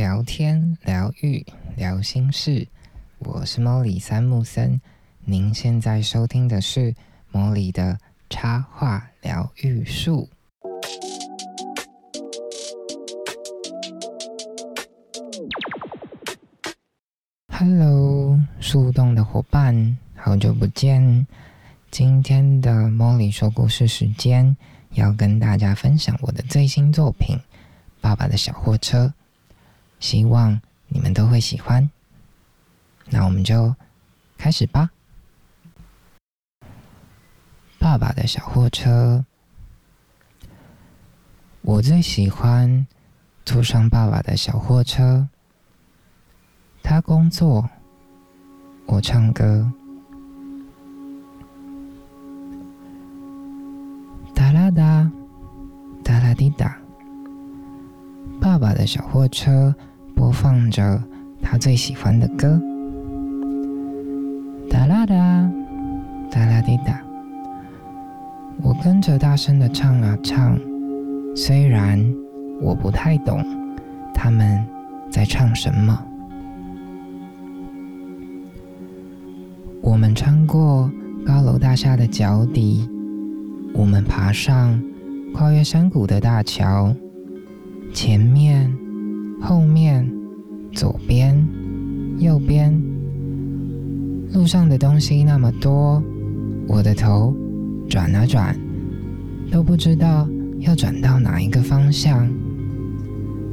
聊天、疗愈、聊心事，我是莫里三木森。您现在收听的是莫里的插画疗愈术。Hello，树洞的伙伴，好久不见！今天的莫里说故事时间，要跟大家分享我的最新作品《爸爸的小货车》。希望你们都会喜欢，那我们就开始吧。爸爸的小货车，我最喜欢坐上爸爸的小货车。他工作，我唱歌。哒啦哒，哒啦滴哒。爸爸的小货车。播放着他最喜欢的歌，哒啦哒，哒啦滴哒。我跟着大声的唱啊唱，虽然我不太懂他们在唱什么。我们穿过高楼大厦的脚底，我们爬上跨越山谷的大桥，前面。路上的东西那么多，我的头转啊转，都不知道要转到哪一个方向。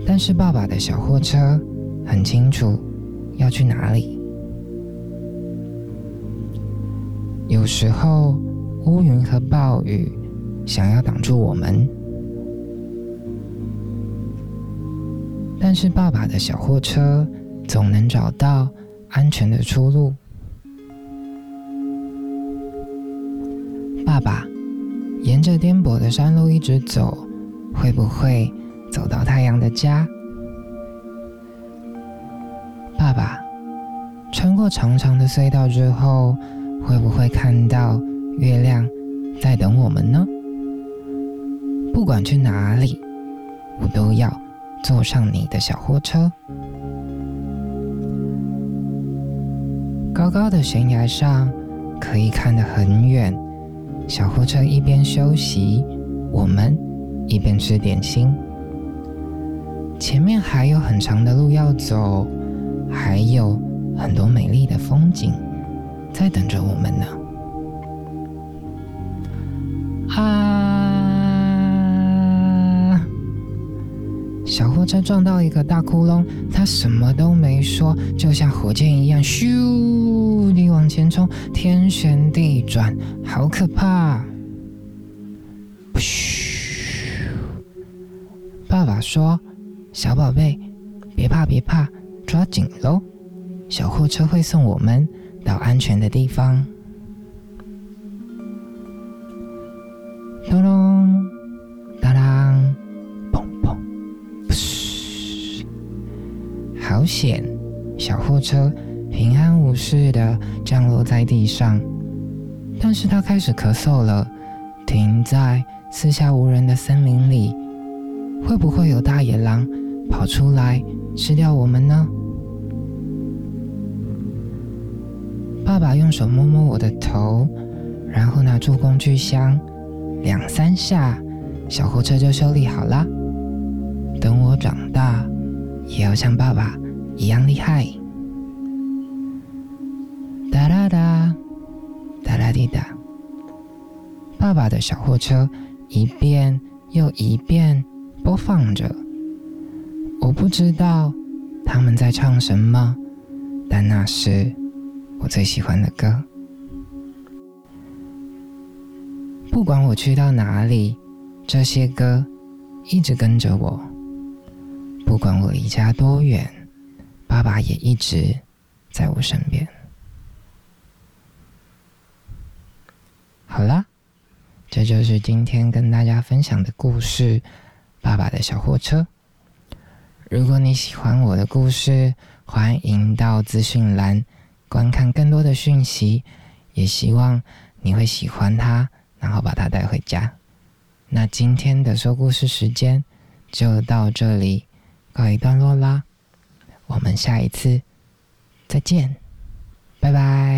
但是爸爸的小货车很清楚要去哪里。有时候乌云和暴雨想要挡住我们。但是爸爸的小货车总能找到安全的出路。爸爸沿着颠簸的山路一直走，会不会走到太阳的家？爸爸穿过长长的隧道之后，会不会看到月亮在等我们呢？不管去哪里，我都要。坐上你的小货车，高高的悬崖上可以看得很远。小货车一边休息，我们一边吃点心。前面还有很长的路要走，还有很多美丽的风景在等着我们呢。啊！小货车撞到一个大窟窿，它什么都没说，就像火箭一样咻往前冲，天旋地转，好可怕！嘘，爸爸说：“小宝贝，别怕别怕，抓紧喽，小货车会送我们到安全的地方。”咚咚当当，砰砰。好险！小货车平安无事的降落在地上，但是他开始咳嗽了。停在四下无人的森林里，会不会有大野狼跑出来吃掉我们呢？爸爸用手摸摸我的头，然后拿出工具箱，两三下，小货车就修理好了。等我长大。也要像爸爸一样厉害。哒啦滴哒。爸爸的小货车一遍又一遍播放着。我不知道他们在唱什么，但那是我最喜欢的歌。不管我去到哪里，这些歌一直跟着我。不管我离家多远，爸爸也一直在我身边。好啦，这就是今天跟大家分享的故事《爸爸的小货车》。如果你喜欢我的故事，欢迎到资讯栏观看更多的讯息。也希望你会喜欢它，然后把它带回家。那今天的说故事时间就到这里。告一段落啦，我们下一次再见，拜拜。